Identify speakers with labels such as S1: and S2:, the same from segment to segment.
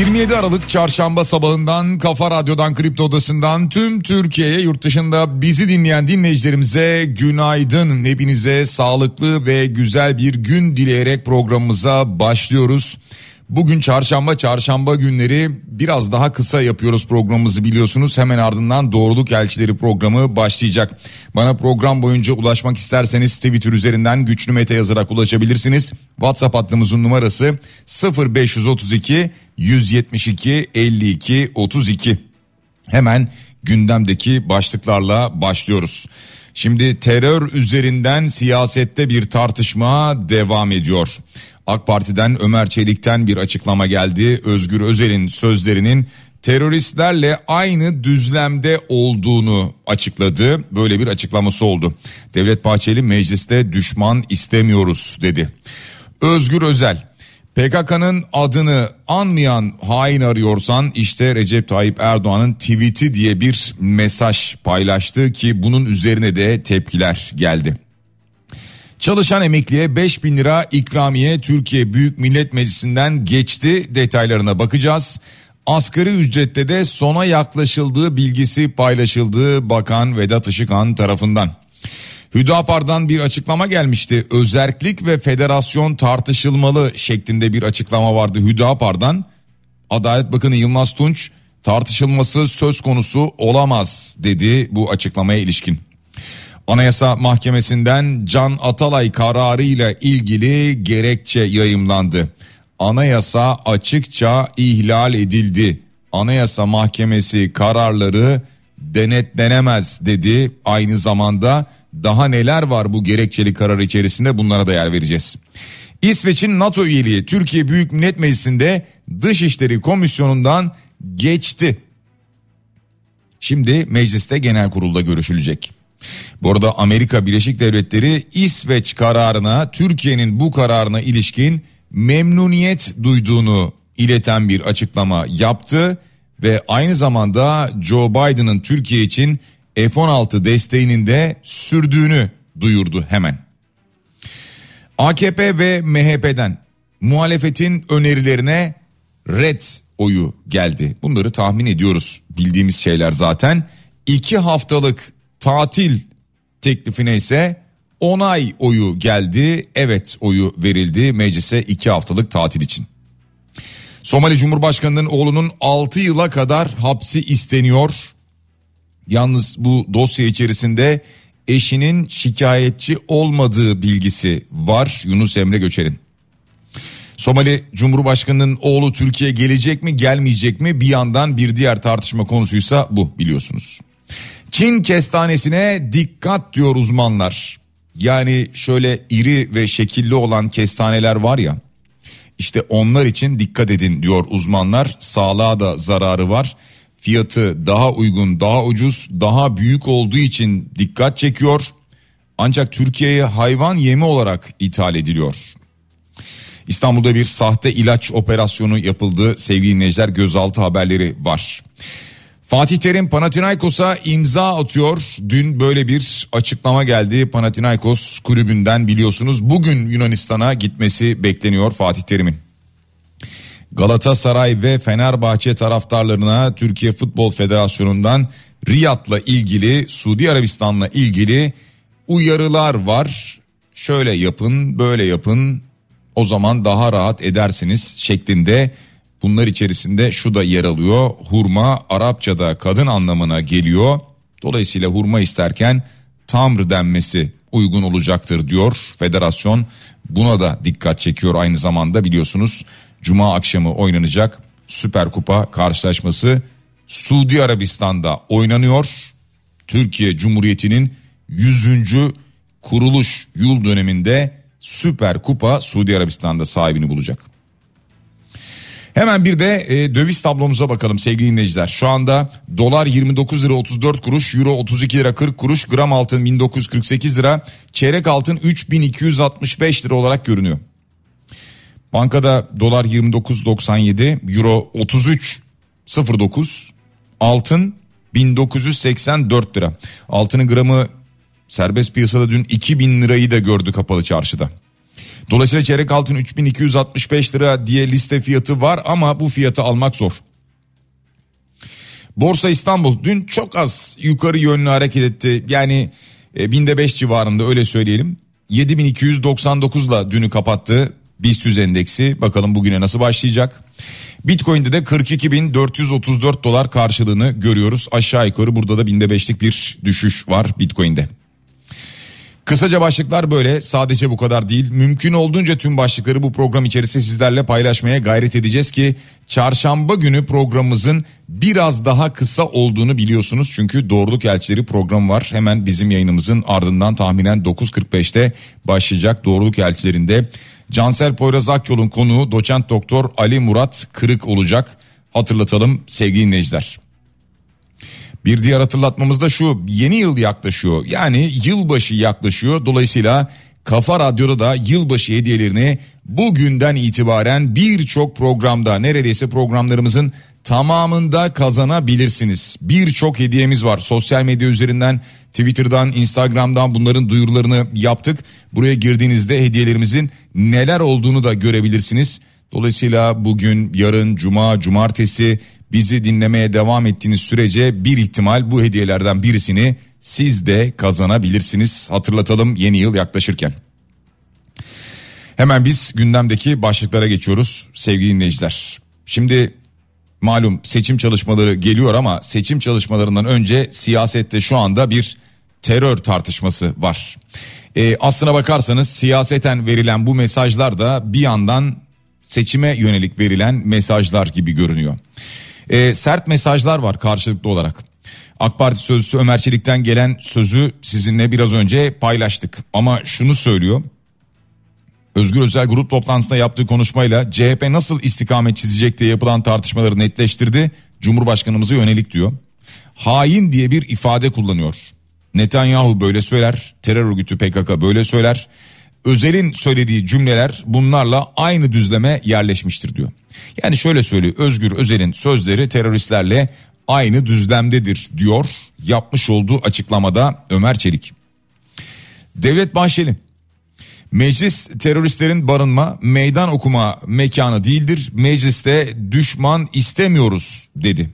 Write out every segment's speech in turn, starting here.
S1: 27 Aralık çarşamba sabahından Kafa Radyo'dan Kripto Odası'ndan tüm Türkiye'ye yurt dışında bizi dinleyen dinleyicilerimize günaydın. Hepinize sağlıklı ve güzel bir gün dileyerek programımıza başlıyoruz. Bugün çarşamba çarşamba günleri biraz daha kısa yapıyoruz programımızı biliyorsunuz. Hemen ardından Doğruluk Elçileri programı başlayacak. Bana program boyunca ulaşmak isterseniz Twitter üzerinden güçlü mete yazarak ulaşabilirsiniz. WhatsApp hattımızın numarası 0532 172 52 32. Hemen gündemdeki başlıklarla başlıyoruz. Şimdi terör üzerinden siyasette bir tartışma devam ediyor. AK Parti'den Ömer Çelik'ten bir açıklama geldi. Özgür Özel'in sözlerinin teröristlerle aynı düzlemde olduğunu açıkladı. Böyle bir açıklaması oldu. Devlet Bahçeli mecliste düşman istemiyoruz dedi. Özgür Özel PKK'nın adını anmayan hain arıyorsan işte Recep Tayyip Erdoğan'ın tweet'i diye bir mesaj paylaştı ki bunun üzerine de tepkiler geldi. Çalışan emekliye 5 bin lira ikramiye Türkiye Büyük Millet Meclisi'nden geçti detaylarına bakacağız. Asgari ücrette de sona yaklaşıldığı bilgisi paylaşıldı Bakan Vedat Işıkhan tarafından. Hüdapar'dan bir açıklama gelmişti. Özerklik ve federasyon tartışılmalı şeklinde bir açıklama vardı Hüdapar'dan. Adalet Bakanı Yılmaz Tunç tartışılması söz konusu olamaz dedi bu açıklamaya ilişkin. Anayasa Mahkemesi'nden Can Atalay kararı ile ilgili gerekçe yayımlandı. Anayasa açıkça ihlal edildi. Anayasa Mahkemesi kararları denetlenemez dedi. Aynı zamanda daha neler var bu gerekçeli karar içerisinde bunlara da yer vereceğiz. İsveç'in NATO üyeliği Türkiye Büyük Millet Meclisi'nde Dışişleri Komisyonu'ndan geçti. Şimdi mecliste genel kurulda görüşülecek. Bu arada Amerika Birleşik Devletleri İsveç kararına Türkiye'nin bu kararına ilişkin memnuniyet duyduğunu ileten bir açıklama yaptı ve aynı zamanda Joe Biden'ın Türkiye için F-16 desteğinin de sürdüğünü duyurdu hemen. AKP ve MHP'den muhalefetin önerilerine red oyu geldi. Bunları tahmin ediyoruz bildiğimiz şeyler zaten. İki haftalık tatil teklifine ise onay oyu geldi. Evet oyu verildi meclise iki haftalık tatil için. Somali Cumhurbaşkanı'nın oğlunun 6 yıla kadar hapsi isteniyor. Yalnız bu dosya içerisinde eşinin şikayetçi olmadığı bilgisi var Yunus Emre Göçer'in. Somali Cumhurbaşkanı'nın oğlu Türkiye gelecek mi gelmeyecek mi bir yandan bir diğer tartışma konusuysa bu biliyorsunuz. Çin kestanesine dikkat diyor uzmanlar. Yani şöyle iri ve şekilli olan kestaneler var ya işte onlar için dikkat edin diyor uzmanlar. Sağlığa da zararı var. Fiyatı daha uygun, daha ucuz, daha büyük olduğu için dikkat çekiyor. Ancak Türkiye'ye hayvan yemi olarak ithal ediliyor. İstanbul'da bir sahte ilaç operasyonu yapıldı. Sevgili dinleyiciler gözaltı haberleri var. Fatih Terim Panathinaikos'a imza atıyor. Dün böyle bir açıklama geldi Panathinaikos kulübünden biliyorsunuz. Bugün Yunanistan'a gitmesi bekleniyor Fatih Terim'in. Galatasaray ve Fenerbahçe taraftarlarına Türkiye Futbol Federasyonu'ndan Riyad'la ilgili, Suudi Arabistan'la ilgili uyarılar var. Şöyle yapın, böyle yapın. O zaman daha rahat edersiniz şeklinde Bunlar içerisinde şu da yer alıyor. Hurma Arapçada kadın anlamına geliyor. Dolayısıyla hurma isterken tamr denmesi uygun olacaktır diyor federasyon. Buna da dikkat çekiyor aynı zamanda biliyorsunuz. Cuma akşamı oynanacak Süper Kupa karşılaşması Suudi Arabistan'da oynanıyor. Türkiye Cumhuriyeti'nin 100. kuruluş yıl döneminde Süper Kupa Suudi Arabistan'da sahibini bulacak. Hemen bir de e, döviz tablomuza bakalım sevgili dinleyiciler. Şu anda dolar 29 lira 34 kuruş, euro 32 lira 40 kuruş, gram altın 1948 lira, çeyrek altın 3265 lira olarak görünüyor. Bankada dolar 29.97, euro 33.09, altın 1984 lira. Altının gramı serbest piyasada dün 2000 lirayı da gördü kapalı çarşıda. Dolayısıyla çeyrek altın 3265 lira diye liste fiyatı var ama bu fiyatı almak zor. Borsa İstanbul dün çok az yukarı yönlü hareket etti. Yani e, binde 5 civarında öyle söyleyelim. 7299 ile dünü kapattı BIST 100 endeksi. Bakalım bugüne nasıl başlayacak. Bitcoin'de de 42.434 dolar karşılığını görüyoruz. Aşağı yukarı burada da binde beşlik bir düşüş var Bitcoin'de. Kısaca başlıklar böyle sadece bu kadar değil. Mümkün olduğunca tüm başlıkları bu program içerisinde sizlerle paylaşmaya gayret edeceğiz ki çarşamba günü programımızın biraz daha kısa olduğunu biliyorsunuz. Çünkü Doğruluk Elçileri programı var. Hemen bizim yayınımızın ardından tahminen 9.45'te başlayacak Doğruluk Elçileri'nde. Cansel Poyraz Akyol'un konuğu doçent doktor Ali Murat Kırık olacak. Hatırlatalım sevgili dinleyiciler. Bir diğer hatırlatmamız da şu yeni yıl yaklaşıyor yani yılbaşı yaklaşıyor dolayısıyla Kafa Radyo'da da yılbaşı hediyelerini bugünden itibaren birçok programda neredeyse programlarımızın tamamında kazanabilirsiniz. Birçok hediyemiz var sosyal medya üzerinden Twitter'dan Instagram'dan bunların duyurularını yaptık. Buraya girdiğinizde hediyelerimizin neler olduğunu da görebilirsiniz. Dolayısıyla bugün, yarın, cuma, cumartesi bizi dinlemeye devam ettiğiniz sürece bir ihtimal bu hediyelerden birisini siz de kazanabilirsiniz. Hatırlatalım yeni yıl yaklaşırken. Hemen biz gündemdeki başlıklara geçiyoruz sevgili dinleyiciler. Şimdi malum seçim çalışmaları geliyor ama seçim çalışmalarından önce siyasette şu anda bir terör tartışması var. E, aslına bakarsanız siyaseten verilen bu mesajlar da bir yandan seçime yönelik verilen mesajlar gibi görünüyor e, sert mesajlar var karşılıklı olarak. AK Parti sözcüsü Ömer Çelik'ten gelen sözü sizinle biraz önce paylaştık. Ama şunu söylüyor. Özgür Özel grup toplantısında yaptığı konuşmayla CHP nasıl istikamet çizecek diye yapılan tartışmaları netleştirdi. Cumhurbaşkanımıza yönelik diyor. Hain diye bir ifade kullanıyor. Netanyahu böyle söyler, terör örgütü PKK böyle söyler. Özel'in söylediği cümleler bunlarla aynı düzleme yerleşmiştir diyor. Yani şöyle söylüyor Özgür Özel'in sözleri teröristlerle aynı düzlemdedir diyor yapmış olduğu açıklamada Ömer Çelik. Devlet Bahçeli Meclis teröristlerin barınma, meydan okuma mekanı değildir. Mecliste düşman istemiyoruz dedi.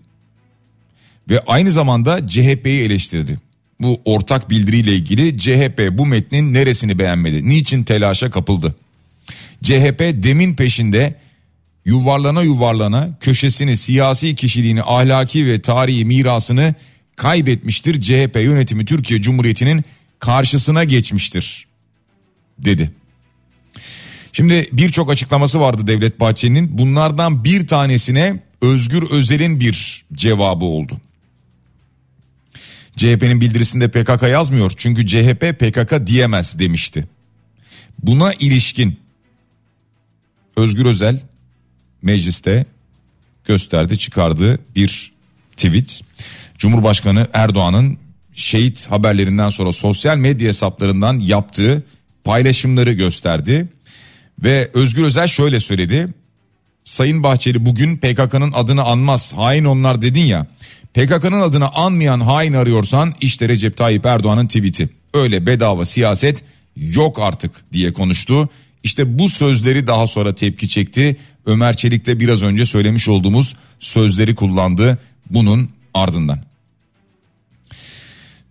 S1: Ve aynı zamanda CHP'yi eleştirdi. Bu ortak bildiriyle ilgili CHP bu metnin neresini beğenmedi? Niçin telaşa kapıldı? CHP demin peşinde yuvarlana yuvarlana köşesini, siyasi kişiliğini, ahlaki ve tarihi mirasını kaybetmiştir. CHP yönetimi Türkiye Cumhuriyeti'nin karşısına geçmiştir dedi. Şimdi birçok açıklaması vardı Devlet Bahçeli'nin. Bunlardan bir tanesine Özgür Özel'in bir cevabı oldu. CHP'nin bildirisinde PKK yazmıyor çünkü CHP PKK diyemez demişti. Buna ilişkin Özgür Özel mecliste gösterdi çıkardığı bir tweet. Cumhurbaşkanı Erdoğan'ın şehit haberlerinden sonra sosyal medya hesaplarından yaptığı paylaşımları gösterdi. Ve Özgür Özel şöyle söyledi. Sayın Bahçeli bugün PKK'nın adını anmaz hain onlar dedin ya. PKK'nın adını anmayan hain arıyorsan işte Recep Tayyip Erdoğan'ın tweet'i. Öyle bedava siyaset yok artık diye konuştu. İşte bu sözleri daha sonra tepki çekti. Ömer Çelik de biraz önce söylemiş olduğumuz sözleri kullandı bunun ardından.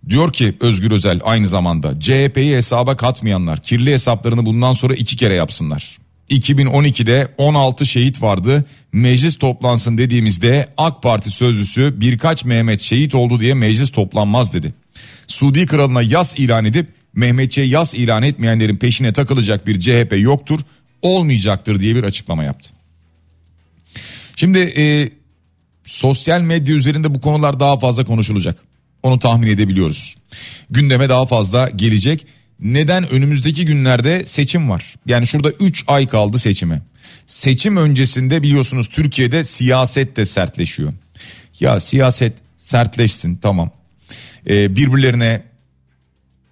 S1: Diyor ki Özgür Özel aynı zamanda CHP'yi hesaba katmayanlar kirli hesaplarını bundan sonra iki kere yapsınlar. 2012'de 16 şehit vardı. Meclis toplansın dediğimizde AK Parti sözcüsü birkaç Mehmet şehit oldu diye meclis toplanmaz dedi. Suudi kralına yas ilan edip Mehmetçi'ye yas ilan etmeyenlerin peşine takılacak bir CHP yoktur, olmayacaktır diye bir açıklama yaptı. Şimdi e, sosyal medya üzerinde bu konular daha fazla konuşulacak. Onu tahmin edebiliyoruz. Gündeme daha fazla gelecek. Neden önümüzdeki günlerde seçim var? Yani şurada 3 ay kaldı seçime. Seçim öncesinde biliyorsunuz Türkiye'de siyaset de sertleşiyor. Ya siyaset sertleşsin tamam. Ee, birbirlerine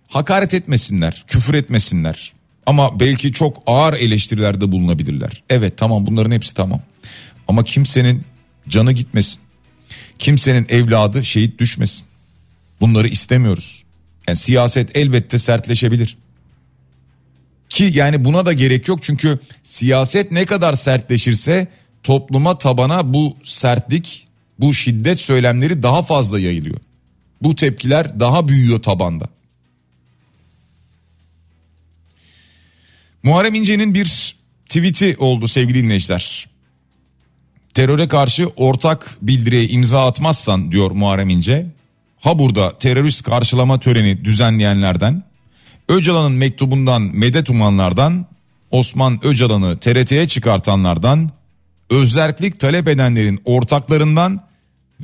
S1: hakaret etmesinler, küfür etmesinler. Ama belki çok ağır eleştirilerde bulunabilirler. Evet tamam bunların hepsi tamam. Ama kimsenin canı gitmesin. Kimsenin evladı şehit düşmesin. Bunları istemiyoruz. Yani siyaset elbette sertleşebilir. Ki yani buna da gerek yok çünkü siyaset ne kadar sertleşirse topluma tabana bu sertlik, bu şiddet söylemleri daha fazla yayılıyor. Bu tepkiler daha büyüyor tabanda. Muharrem İnce'nin bir tweet'i oldu sevgili dinleyiciler. Teröre karşı ortak bildiriye imza atmazsan diyor Muharrem İnce. Ha burada terörist karşılama töreni düzenleyenlerden, Öcalan'ın mektubundan medet umanlardan, Osman Öcalan'ı TRT'ye çıkartanlardan, özerklik talep edenlerin ortaklarından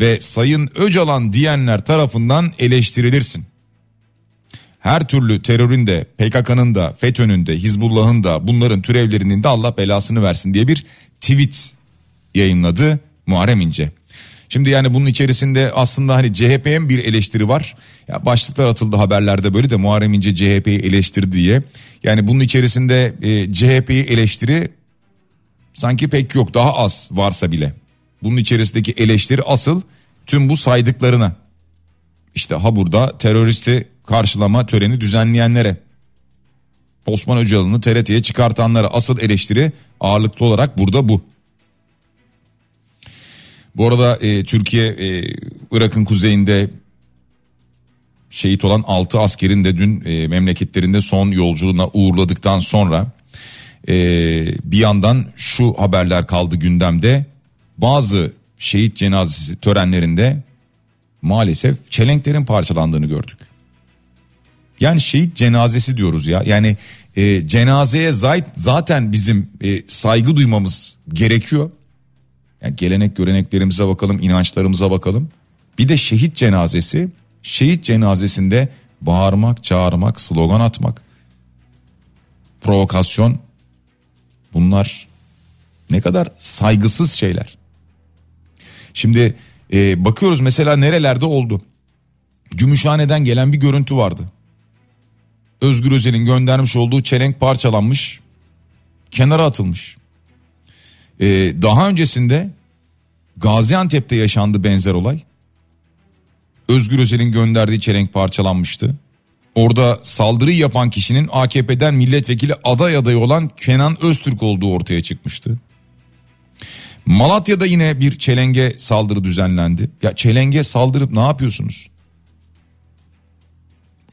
S1: ve Sayın Öcalan diyenler tarafından eleştirilirsin. Her türlü terörün de PKK'nın da FETÖ'nün de Hizbullah'ın da bunların türevlerinin de Allah belasını versin diye bir tweet yayınladı Muharrem İnce. Şimdi yani bunun içerisinde aslında hani CHP'ye bir eleştiri var. Ya başlıklar atıldı haberlerde böyle de Muharrem İnce CHP'yi eleştirdi diye. Yani bunun içerisinde e, CHP'yi eleştiri sanki pek yok daha az varsa bile. Bunun içerisindeki eleştiri asıl tüm bu saydıklarına. İşte ha burada teröristi karşılama töreni düzenleyenlere. Osman Öcalan'ı TRT'ye çıkartanlara asıl eleştiri ağırlıklı olarak burada bu. Bu arada e, Türkiye e, Irak'ın kuzeyinde şehit olan 6 askerin de dün e, memleketlerinde son yolculuğuna uğurladıktan sonra e, bir yandan şu haberler kaldı gündemde. Bazı şehit cenazesi törenlerinde maalesef çelenklerin parçalandığını gördük. Yani şehit cenazesi diyoruz ya. Yani e, cenazeye zaten bizim e, saygı duymamız gerekiyor. Yani gelenek göreneklerimize bakalım, inançlarımıza bakalım. Bir de şehit cenazesi, şehit cenazesinde bağırmak, çağırmak, slogan atmak, provokasyon bunlar ne kadar saygısız şeyler. Şimdi e, bakıyoruz mesela nerelerde oldu. Gümüşhane'den gelen bir görüntü vardı. Özgür Özel'in göndermiş olduğu çelenk parçalanmış, kenara atılmış. Ee, daha öncesinde Gaziantep'te yaşandı benzer olay. Özgür Özel'in gönderdiği çelenk parçalanmıştı. Orada saldırıyı yapan kişinin AKP'den milletvekili aday adayı olan Kenan Öztürk olduğu ortaya çıkmıştı. Malatya'da yine bir çelenge saldırı düzenlendi. Ya çelenge saldırıp ne yapıyorsunuz?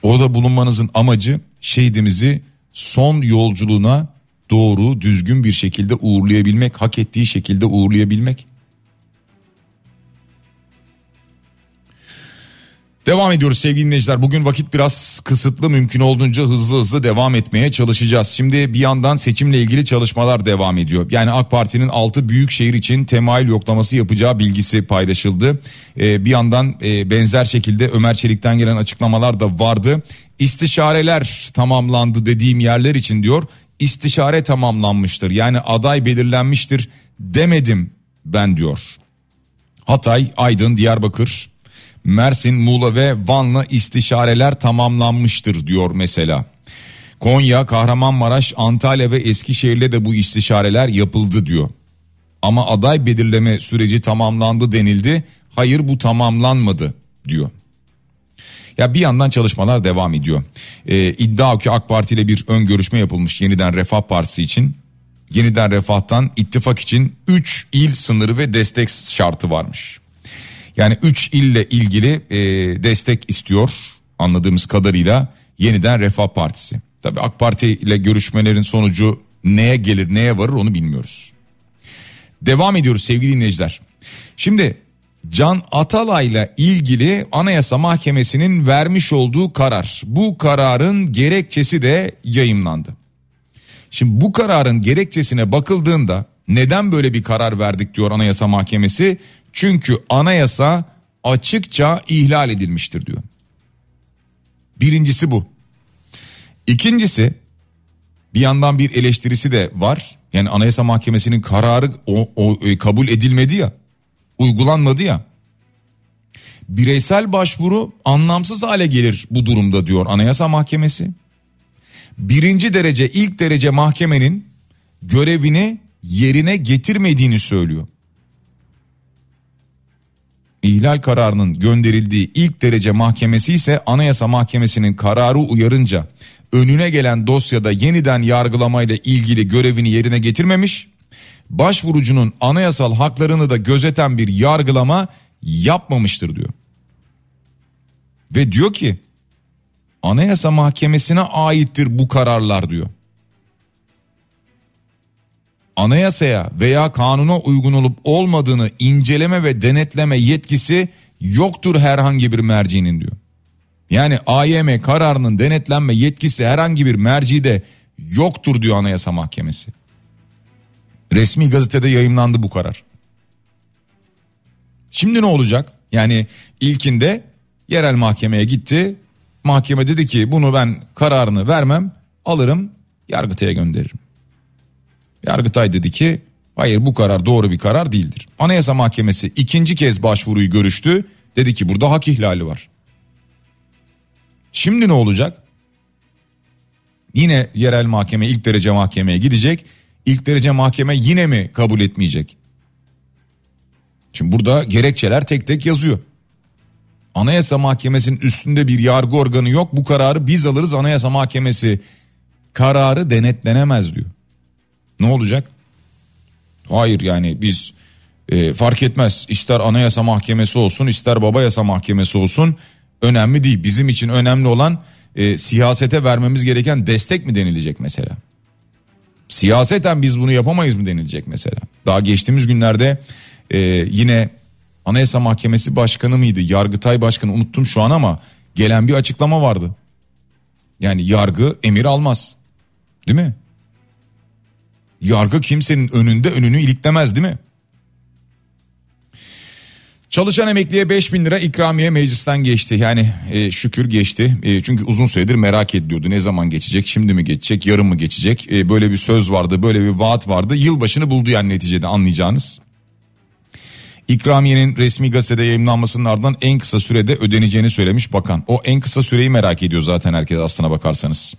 S1: Orada bulunmanızın amacı şehidimizi son yolculuğuna doğru düzgün bir şekilde uğurlayabilmek, hak ettiği şekilde uğurlayabilmek. Devam ediyoruz sevgili dinleyiciler. Bugün vakit biraz kısıtlı mümkün olduğunca hızlı hızlı devam etmeye çalışacağız. Şimdi bir yandan seçimle ilgili çalışmalar devam ediyor. Yani AK Parti'nin 6 büyük şehir için temayül yoklaması yapacağı bilgisi paylaşıldı. Ee, bir yandan e, benzer şekilde Ömer Çelik'ten gelen açıklamalar da vardı. İstişareler tamamlandı dediğim yerler için diyor. İstişare tamamlanmıştır. Yani aday belirlenmiştir demedim ben diyor. Hatay, Aydın, Diyarbakır, Mersin, Muğla ve Van'la istişareler tamamlanmıştır diyor mesela. Konya, Kahramanmaraş, Antalya ve Eskişehir'le de bu istişareler yapıldı diyor. Ama aday belirleme süreci tamamlandı denildi. Hayır bu tamamlanmadı diyor. Ya bir yandan çalışmalar devam ediyor. Ee, iddia ki AK Parti ile bir ön görüşme yapılmış yeniden Refah Partisi için. Yeniden Refah'tan ittifak için 3 il sınırı ve destek şartı varmış. Yani 3 ille ilgili e, destek istiyor anladığımız kadarıyla yeniden Refah Partisi. Tabii AK Parti ile görüşmelerin sonucu Neye gelir neye varır onu bilmiyoruz. Devam ediyoruz sevgili dinleyiciler. Şimdi Can Atalay'la ilgili Anayasa Mahkemesi'nin vermiş olduğu karar. Bu kararın gerekçesi de yayımlandı. Şimdi bu kararın gerekçesine bakıldığında neden böyle bir karar verdik diyor Anayasa Mahkemesi? Çünkü anayasa açıkça ihlal edilmiştir diyor. Birincisi bu. İkincisi bir yandan bir eleştirisi de var. Yani Anayasa Mahkemesi'nin kararı o, o e, kabul edilmedi ya. Uygulanmadı ya. Bireysel başvuru anlamsız hale gelir bu durumda diyor Anayasa Mahkemesi. Birinci derece ilk derece mahkemenin görevini yerine getirmediğini söylüyor. İhlal kararının gönderildiği ilk derece mahkemesi ise Anayasa Mahkemesi'nin kararı uyarınca önüne gelen dosyada yeniden yargılamayla ilgili görevini yerine getirmemiş. Başvurucunun anayasal haklarını da gözeten bir yargılama yapmamıştır diyor. Ve diyor ki Anayasa Mahkemesi'ne aittir bu kararlar diyor. Anayasaya veya kanuna uygun olup olmadığını inceleme ve denetleme yetkisi yoktur herhangi bir mercinin diyor. Yani AYM kararının denetlenme yetkisi herhangi bir mercide yoktur diyor Anayasa Mahkemesi. Resmi gazetede yayınlandı bu karar. Şimdi ne olacak? Yani ilkinde yerel mahkemeye gitti. Mahkeme dedi ki bunu ben kararını vermem alırım Yargıtay'a gönderirim. Yargıtay dedi ki hayır bu karar doğru bir karar değildir. Anayasa Mahkemesi ikinci kez başvuruyu görüştü. Dedi ki burada hak ihlali var. Şimdi ne olacak? Yine yerel mahkeme ilk derece mahkemeye gidecek. İlk derece mahkeme yine mi kabul etmeyecek? Şimdi burada gerekçeler tek tek yazıyor. Anayasa Mahkemesi'nin üstünde bir yargı organı yok. Bu kararı biz alırız. Anayasa Mahkemesi kararı denetlenemez diyor. Ne olacak? Hayır yani biz e, fark etmez. İster Anayasa Mahkemesi olsun, ister Baba Yasa Mahkemesi olsun önemli değil. Bizim için önemli olan e, siyasete vermemiz gereken destek mi denilecek mesela? Siyaseten biz bunu yapamayız mı denilecek mesela? Daha geçtiğimiz günlerde e, yine Anayasa Mahkemesi Başkanı mıydı? Yargıtay Başkanı unuttum şu an ama gelen bir açıklama vardı. Yani yargı emir almaz. Değil mi? Yargı kimsenin önünde önünü iliklemez değil mi? Çalışan emekliye 5 bin lira ikramiye meclisten geçti. Yani e, şükür geçti. E, çünkü uzun süredir merak ediliyordu. Ne zaman geçecek? Şimdi mi geçecek? Yarın mı geçecek? E, böyle bir söz vardı. Böyle bir vaat vardı. Yılbaşını buldu yani neticede anlayacağınız. İkramiyenin resmi gazetede yayınlanmasının ardından en kısa sürede ödeneceğini söylemiş bakan. O en kısa süreyi merak ediyor zaten herkes aslına bakarsanız.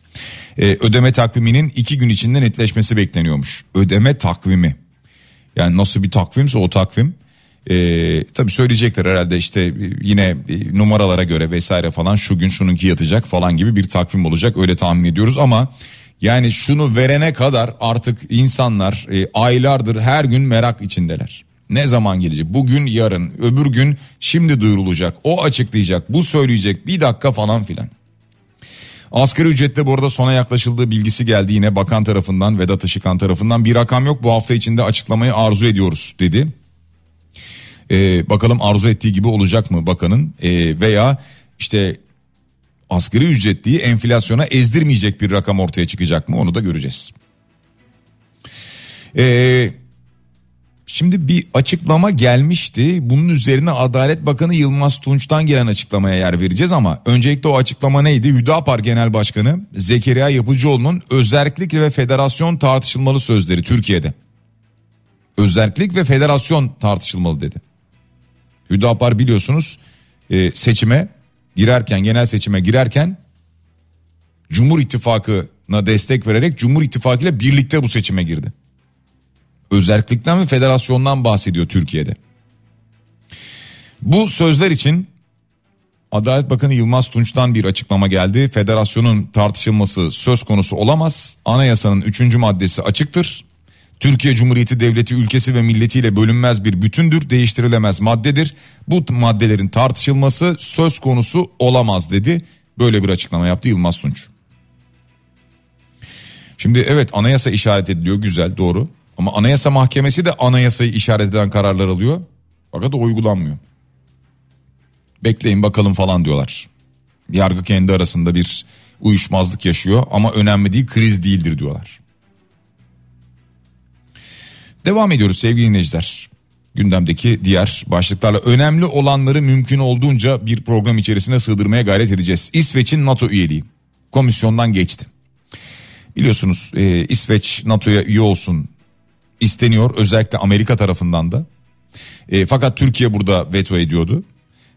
S1: Ee, ödeme takviminin iki gün içinde netleşmesi bekleniyormuş. Ödeme takvimi. Yani nasıl bir takvimse o takvim. Ee, tabii söyleyecekler herhalde işte yine numaralara göre vesaire falan şu gün şununki yatacak falan gibi bir takvim olacak öyle tahmin ediyoruz ama yani şunu verene kadar artık insanlar e, aylardır her gün merak içindeler. Ne zaman gelecek? Bugün, yarın, öbür gün şimdi duyurulacak. O açıklayacak, bu söyleyecek bir dakika falan filan. Asgari ücrette bu arada sona yaklaşıldığı bilgisi geldi yine bakan tarafından Vedat Işıkhan tarafından bir rakam yok bu hafta içinde açıklamayı arzu ediyoruz dedi. Ee, bakalım arzu ettiği gibi olacak mı bakanın ee, veya işte asgari ücretliyi enflasyona ezdirmeyecek bir rakam ortaya çıkacak mı onu da göreceğiz. Eee Şimdi bir açıklama gelmişti. Bunun üzerine Adalet Bakanı Yılmaz Tunç'tan gelen açıklamaya yer vereceğiz ama öncelikle o açıklama neydi? Hüdapar Genel Başkanı Zekeriya Yapıcıoğlu'nun özellik ve federasyon tartışılmalı sözleri Türkiye'de. Özellik ve federasyon tartışılmalı dedi. Hüdapar biliyorsunuz e, seçime girerken genel seçime girerken Cumhur İttifakı'na destek vererek Cumhur İttifakı ile birlikte bu seçime girdi özellikten ve federasyondan bahsediyor Türkiye'de. Bu sözler için Adalet Bakanı Yılmaz Tunç'tan bir açıklama geldi. Federasyonun tartışılması söz konusu olamaz. Anayasanın 3. maddesi açıktır. Türkiye Cumhuriyeti devleti ülkesi ve milletiyle bölünmez bir bütündür, değiştirilemez maddedir. Bu maddelerin tartışılması söz konusu olamaz dedi. Böyle bir açıklama yaptı Yılmaz Tunç. Şimdi evet anayasa işaret ediliyor güzel doğru. Ama anayasa mahkemesi de anayasayı işaret eden kararlar alıyor. Fakat uygulanmıyor. Bekleyin bakalım falan diyorlar. Yargı kendi arasında bir uyuşmazlık yaşıyor ama önemli değil kriz değildir diyorlar. Devam ediyoruz sevgili dinleyiciler. Gündemdeki diğer başlıklarla önemli olanları mümkün olduğunca bir program içerisine sığdırmaya gayret edeceğiz. İsveç'in NATO üyeliği komisyondan geçti. Biliyorsunuz e, İsveç NATO'ya üye olsun isteniyor özellikle Amerika tarafından da. E, fakat Türkiye burada veto ediyordu.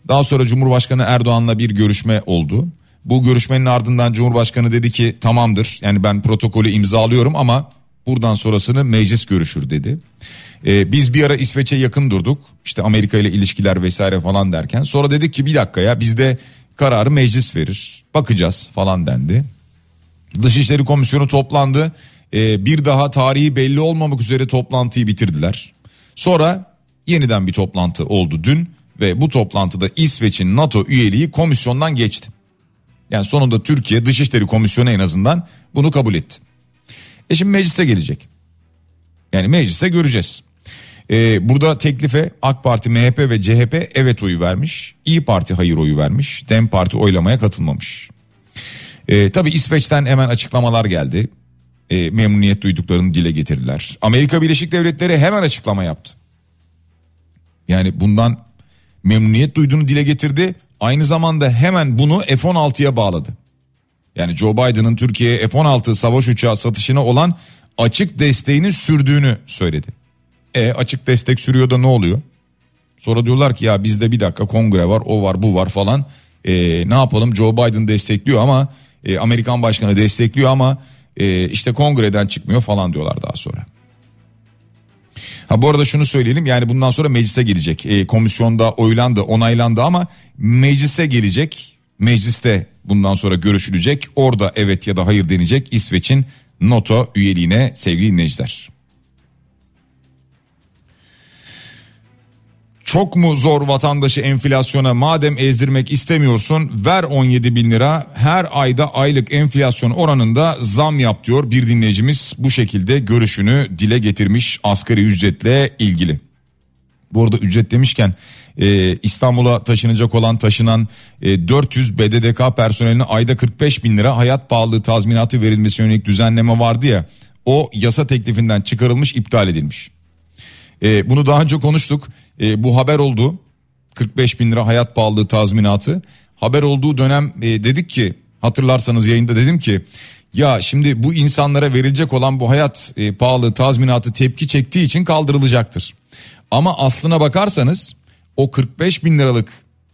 S1: Daha sonra Cumhurbaşkanı Erdoğan'la bir görüşme oldu. Bu görüşmenin ardından Cumhurbaşkanı dedi ki tamamdır yani ben protokolü imzalıyorum ama buradan sonrasını meclis görüşür dedi. Ee, biz bir ara İsveç'e yakın durduk işte Amerika ile ilişkiler vesaire falan derken sonra dedik ki bir dakika ya bizde kararı meclis verir bakacağız falan dendi. Dışişleri Komisyonu toplandı ee, bir daha tarihi belli olmamak üzere toplantıyı bitirdiler. Sonra yeniden bir toplantı oldu dün ve bu toplantıda İsveç'in NATO üyeliği komisyondan geçti. Yani sonunda Türkiye Dışişleri Komisyonu en azından bunu kabul etti. E şimdi meclise gelecek. Yani mecliste göreceğiz. Ee, burada teklife AK Parti, MHP ve CHP evet oyu vermiş. İyi Parti hayır oyu vermiş. Dem Parti oylamaya katılmamış. Ee, tabii İsveç'ten hemen açıklamalar geldi. Ee, memnuniyet duyduklarını dile getirdiler. Amerika Birleşik Devletleri hemen açıklama yaptı. Yani bundan memnuniyet duyduğunu dile getirdi. Aynı zamanda hemen bunu F-16'ya bağladı. Yani Joe Biden'ın Türkiye'ye F-16 savaş uçağı satışına olan açık desteğini sürdüğünü söyledi. E açık destek sürüyor da ne oluyor? Sonra diyorlar ki ya bizde bir dakika kongre var o var bu var falan. E, ne yapalım Joe Biden destekliyor ama e, Amerikan başkanı destekliyor ama e, işte kongreden çıkmıyor falan diyorlar daha sonra. Ha bu arada şunu söyleyelim yani bundan sonra meclise gelecek. E, komisyonda oylandı onaylandı ama meclise gelecek. Mecliste bundan sonra görüşülecek. Orada evet ya da hayır denecek İsveç'in NATO üyeliğine sevgili dinleyiciler. Çok mu zor vatandaşı enflasyona madem ezdirmek istemiyorsun ver 17 bin lira her ayda aylık enflasyon oranında zam yap diyor bir dinleyicimiz bu şekilde görüşünü dile getirmiş asgari ücretle ilgili. Bu arada ücret demişken e, İstanbul'a taşınacak olan taşınan e, 400 BDDK personeline ayda 45 bin lira hayat pahalılığı tazminatı verilmesi yönelik düzenleme vardı ya o yasa teklifinden çıkarılmış iptal edilmiş. E, bunu daha önce konuştuk. E, bu haber oldu. 45 bin lira hayat pahalılığı tazminatı. Haber olduğu dönem e, dedik ki hatırlarsanız yayında dedim ki ya şimdi bu insanlara verilecek olan bu hayat e, pahalı tazminatı tepki çektiği için kaldırılacaktır. Ama aslına bakarsanız o 45 bin liralık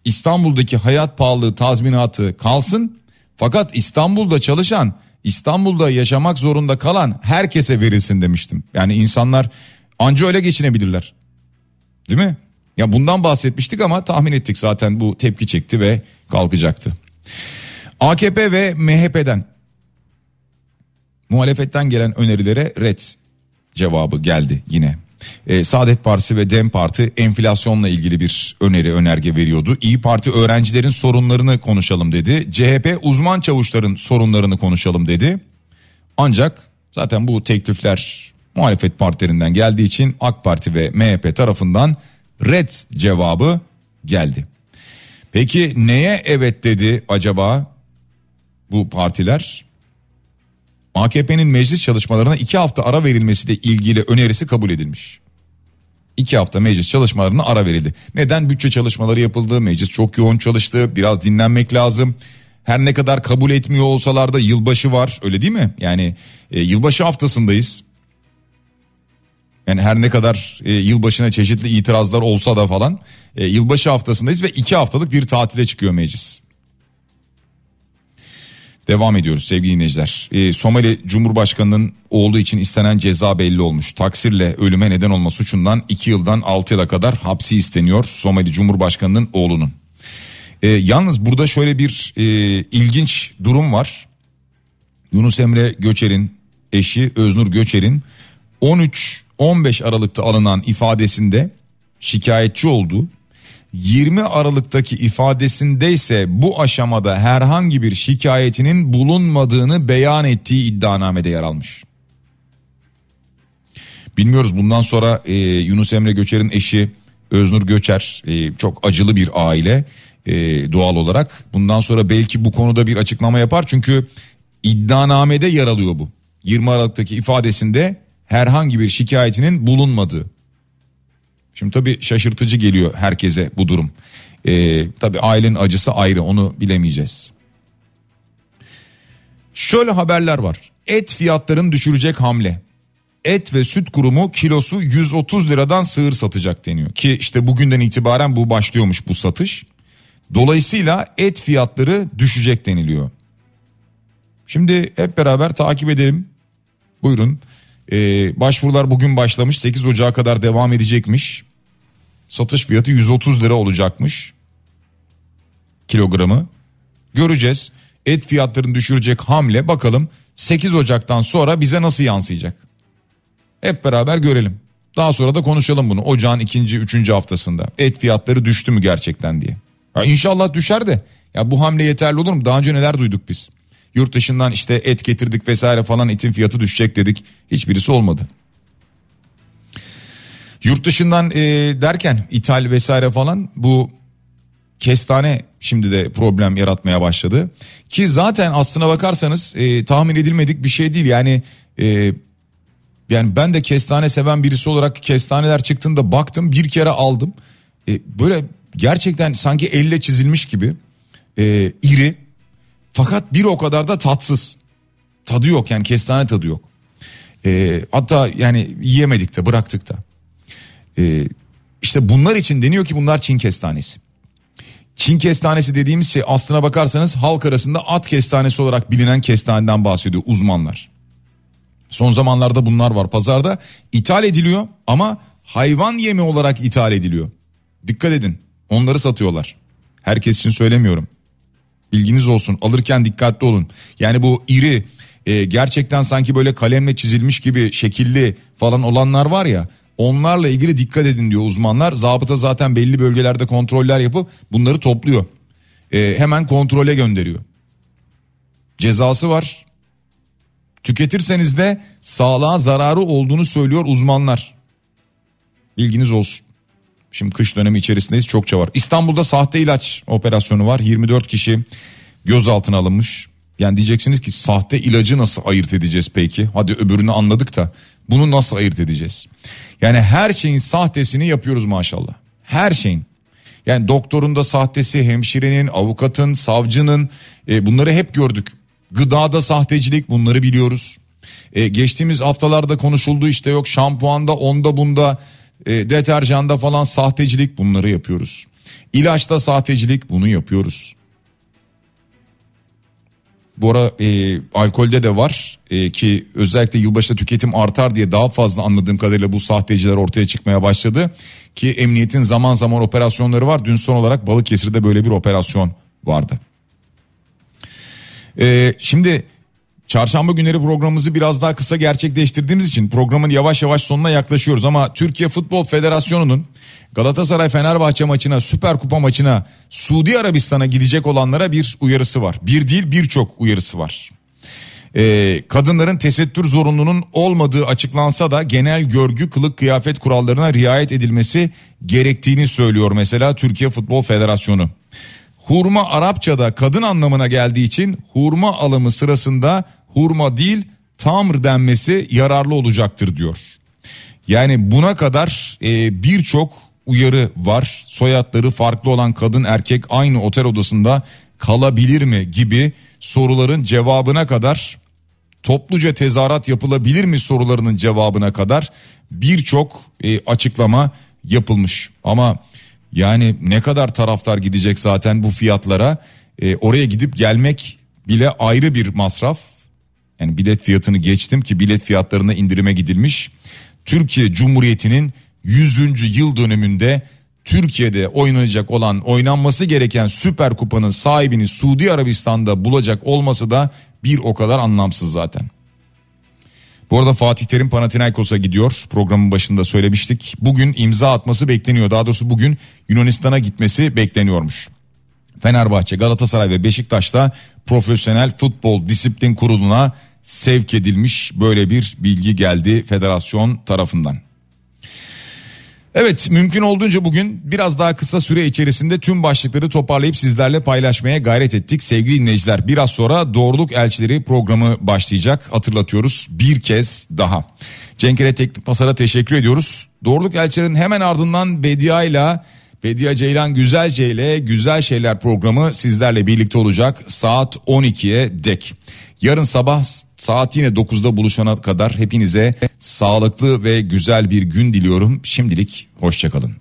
S1: İstanbul'daki hayat pahalılığı tazminatı kalsın. Fakat İstanbul'da çalışan İstanbul'da yaşamak zorunda kalan herkese verilsin demiştim. Yani insanlar anca öyle geçinebilirler. Değil mi? Ya bundan bahsetmiştik ama tahmin ettik zaten bu tepki çekti ve kalkacaktı. AKP ve MHP'den muhalefetten gelen önerilere red cevabı geldi yine. Ee, Saadet Partisi ve Dem Parti enflasyonla ilgili bir öneri önerge veriyordu. İyi Parti öğrencilerin sorunlarını konuşalım dedi. CHP uzman çavuşların sorunlarını konuşalım dedi. Ancak zaten bu teklifler muhalefet partilerinden geldiği için AK Parti ve MHP tarafından red cevabı geldi. Peki neye evet dedi acaba bu partiler? AKP'nin meclis çalışmalarına iki hafta ara verilmesiyle ilgili önerisi kabul edilmiş. İki hafta meclis çalışmalarına ara verildi. Neden? Bütçe çalışmaları yapıldı, meclis çok yoğun çalıştı, biraz dinlenmek lazım. Her ne kadar kabul etmiyor olsalar da yılbaşı var öyle değil mi? Yani e, yılbaşı haftasındayız. Yani her ne kadar e, yılbaşına çeşitli itirazlar olsa da falan e, yılbaşı haftasındayız ve iki haftalık bir tatile çıkıyor meclis. Devam ediyoruz sevgili dinleyiciler. E, Somali Cumhurbaşkanı'nın oğlu için istenen ceza belli olmuş. Taksirle ölüme neden olma suçundan 2 yıldan 6 yıla kadar hapsi isteniyor Somali Cumhurbaşkanı'nın oğlunun. E, yalnız burada şöyle bir e, ilginç durum var. Yunus Emre Göçer'in eşi Öznur Göçer'in 13 15 Aralık'ta alınan ifadesinde şikayetçi olduğu 20 Aralık'taki ifadesinde ise bu aşamada herhangi bir şikayetinin bulunmadığını beyan ettiği iddianamede yer almış. Bilmiyoruz bundan sonra e, Yunus Emre Göçer'in eşi Öznur Göçer e, çok acılı bir aile e, doğal olarak. Bundan sonra belki bu konuda bir açıklama yapar çünkü iddianamede yer alıyor bu. 20 Aralık'taki ifadesinde herhangi bir şikayetinin bulunmadığı. Şimdi tabii şaşırtıcı geliyor herkese bu durum. Ee, tabii ailenin acısı ayrı onu bilemeyeceğiz. Şöyle haberler var. Et fiyatlarını düşürecek hamle. Et ve süt kurumu kilosu 130 liradan sığır satacak deniyor. Ki işte bugünden itibaren bu başlıyormuş bu satış. Dolayısıyla et fiyatları düşecek deniliyor. Şimdi hep beraber takip edelim. Buyurun. Ee, başvurular bugün başlamış 8 Ocağı kadar devam edecekmiş. Satış fiyatı 130 lira olacakmış. Kilogramı. Göreceğiz. Et fiyatlarını düşürecek hamle bakalım 8 Ocak'tan sonra bize nasıl yansıyacak. Hep beraber görelim. Daha sonra da konuşalım bunu ocağın ikinci, üçüncü haftasında. Et fiyatları düştü mü gerçekten diye. Ya inşallah düşer de. Ya bu hamle yeterli olur mu? Daha önce neler duyduk biz? Yurt dışından işte et getirdik vesaire falan etin fiyatı düşecek dedik. Hiçbirisi olmadı. Yurt dışından e, derken ithal vesaire falan bu kestane şimdi de problem yaratmaya başladı. Ki zaten aslına bakarsanız e, tahmin edilmedik bir şey değil. Yani e, yani ben de kestane seven birisi olarak kestaneler çıktığında baktım bir kere aldım. E, böyle gerçekten sanki elle çizilmiş gibi e, iri fakat bir o kadar da tatsız. Tadı yok yani kestane tadı yok. E, hatta yani yiyemedik de bıraktık da. E, işte bunlar için deniyor ki bunlar Çin kestanesi. Çin kestanesi dediğimiz şey aslına bakarsanız halk arasında at kestanesi olarak bilinen kestaneden bahsediyor uzmanlar. Son zamanlarda bunlar var pazarda ithal ediliyor ama hayvan yemi olarak ithal ediliyor. Dikkat edin onları satıyorlar. Herkes için söylemiyorum. Bilginiz olsun alırken dikkatli olun. Yani bu iri e, gerçekten sanki böyle kalemle çizilmiş gibi şekilli falan olanlar var ya onlarla ilgili dikkat edin diyor uzmanlar. Zabıta zaten belli bölgelerde kontroller yapıp bunları topluyor. E, hemen kontrole gönderiyor. Cezası var. Tüketirseniz de sağlığa zararı olduğunu söylüyor uzmanlar. Bilginiz olsun. Şimdi kış dönemi içerisindeyiz çokça var. İstanbul'da sahte ilaç operasyonu var. 24 kişi gözaltına alınmış. Yani diyeceksiniz ki sahte ilacı nasıl ayırt edeceğiz peki? Hadi öbürünü anladık da bunu nasıl ayırt edeceğiz? Yani her şeyin sahtesini yapıyoruz maşallah. Her şeyin. Yani doktorun da sahtesi, hemşirenin, avukatın, savcının e, bunları hep gördük. Gıdada sahtecilik bunları biliyoruz. E, geçtiğimiz haftalarda konuşuldu işte yok şampuanda onda bunda e, deterjanda falan sahtecilik bunları yapıyoruz. İlaçta sahtecilik bunu yapıyoruz. Bu ara e, alkolde de var e, ki özellikle yılbaşında tüketim artar diye daha fazla anladığım kadarıyla bu sahteciler ortaya çıkmaya başladı. Ki emniyetin zaman zaman operasyonları var. Dün son olarak Balıkesir'de böyle bir operasyon vardı. E, şimdi Çarşamba günleri programımızı biraz daha kısa gerçekleştirdiğimiz için programın yavaş yavaş sonuna yaklaşıyoruz ama Türkiye Futbol Federasyonu'nun Galatasaray Fenerbahçe maçına Süper Kupa maçına Suudi Arabistan'a gidecek olanlara bir uyarısı var. Bir değil birçok uyarısı var. Ee, kadınların tesettür zorunluluğunun olmadığı açıklansa da genel görgü kılık kıyafet kurallarına riayet edilmesi gerektiğini söylüyor mesela Türkiye Futbol Federasyonu. Hurma Arapçada kadın anlamına geldiği için hurma alımı sırasında hurma değil tamr denmesi yararlı olacaktır diyor. Yani buna kadar e, birçok uyarı var. Soyadları farklı olan kadın erkek aynı otel odasında kalabilir mi gibi soruların cevabına kadar topluca tezahürat yapılabilir mi sorularının cevabına kadar birçok e, açıklama yapılmış. Ama yani ne kadar taraftar gidecek zaten bu fiyatlara e, oraya gidip gelmek bile ayrı bir masraf. Yani bilet fiyatını geçtim ki bilet fiyatlarına indirime gidilmiş. Türkiye Cumhuriyeti'nin 100. yıl dönümünde Türkiye'de oynanacak olan oynanması gereken Süper Kupa'nın sahibini Suudi Arabistan'da bulacak olması da bir o kadar anlamsız zaten. Bu arada Fatih Terim Panathinaikos'a gidiyor. Programın başında söylemiştik. Bugün imza atması bekleniyor. Daha doğrusu bugün Yunanistan'a gitmesi bekleniyormuş. Fenerbahçe, Galatasaray ve Beşiktaş'ta Profesyonel Futbol Disiplin Kurulu'na sevk edilmiş böyle bir bilgi geldi federasyon tarafından. Evet mümkün olduğunca bugün biraz daha kısa süre içerisinde tüm başlıkları toparlayıp sizlerle paylaşmaya gayret ettik. Sevgili dinleyiciler biraz sonra Doğruluk Elçileri programı başlayacak hatırlatıyoruz bir kez daha. Cenkere Teknik Masar'a teşekkür ediyoruz. Doğruluk Elçilerin hemen ardından Bedia ile Bedia Ceylan Güzelce ile Güzel Şeyler programı sizlerle birlikte olacak saat 12'ye dek. Yarın sabah saat yine 9'da buluşana kadar hepinize sağlıklı ve güzel bir gün diliyorum. Şimdilik hoşçakalın.